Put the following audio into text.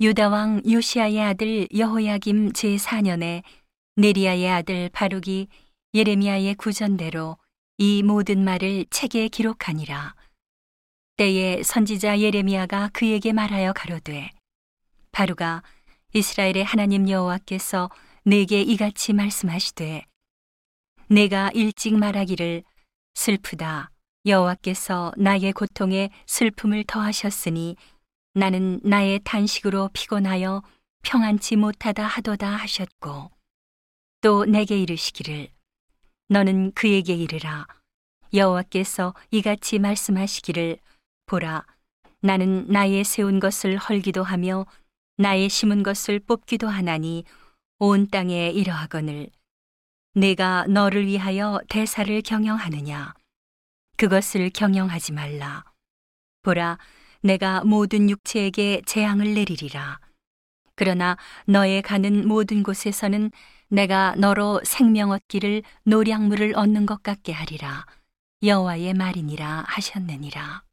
유다 왕 요시아의 아들 여호야김 제4년에 네리야의 아들 바룩이 예레미야의 구전대로 이 모든 말을 책에 기록하니라. 때에 선지자 예레미야가 그에게 말하여 가로되 바루가 이스라엘의 하나님 여호와께서 내게 이같이 말씀하시되 내가 일찍 말하기를 슬프다 여호와께서 나의 고통에 슬픔을 더하셨으니 나는 나의 탄식으로 피곤하여 평안치 못하다 하도다 하셨고 또 내게 이르시기를 너는 그에게 이르라. 여호와께서 이같이 말씀하시기를 보라 나는 나의 세운 것을 헐기도 하며 나의 심은 것을 뽑기도 하나니 온 땅에 이러하거늘 내가 너를 위하여 대사를 경영하느냐? 그것을 경영하지 말라. 보라 내가 모든 육체에게 재앙을 내리리라. 그러나 너의 가는 모든 곳에서는 내가 너로 생명 얻기를 노량물을 얻는 것 같게 하리라. 여호와의 말이니라 하셨느니라.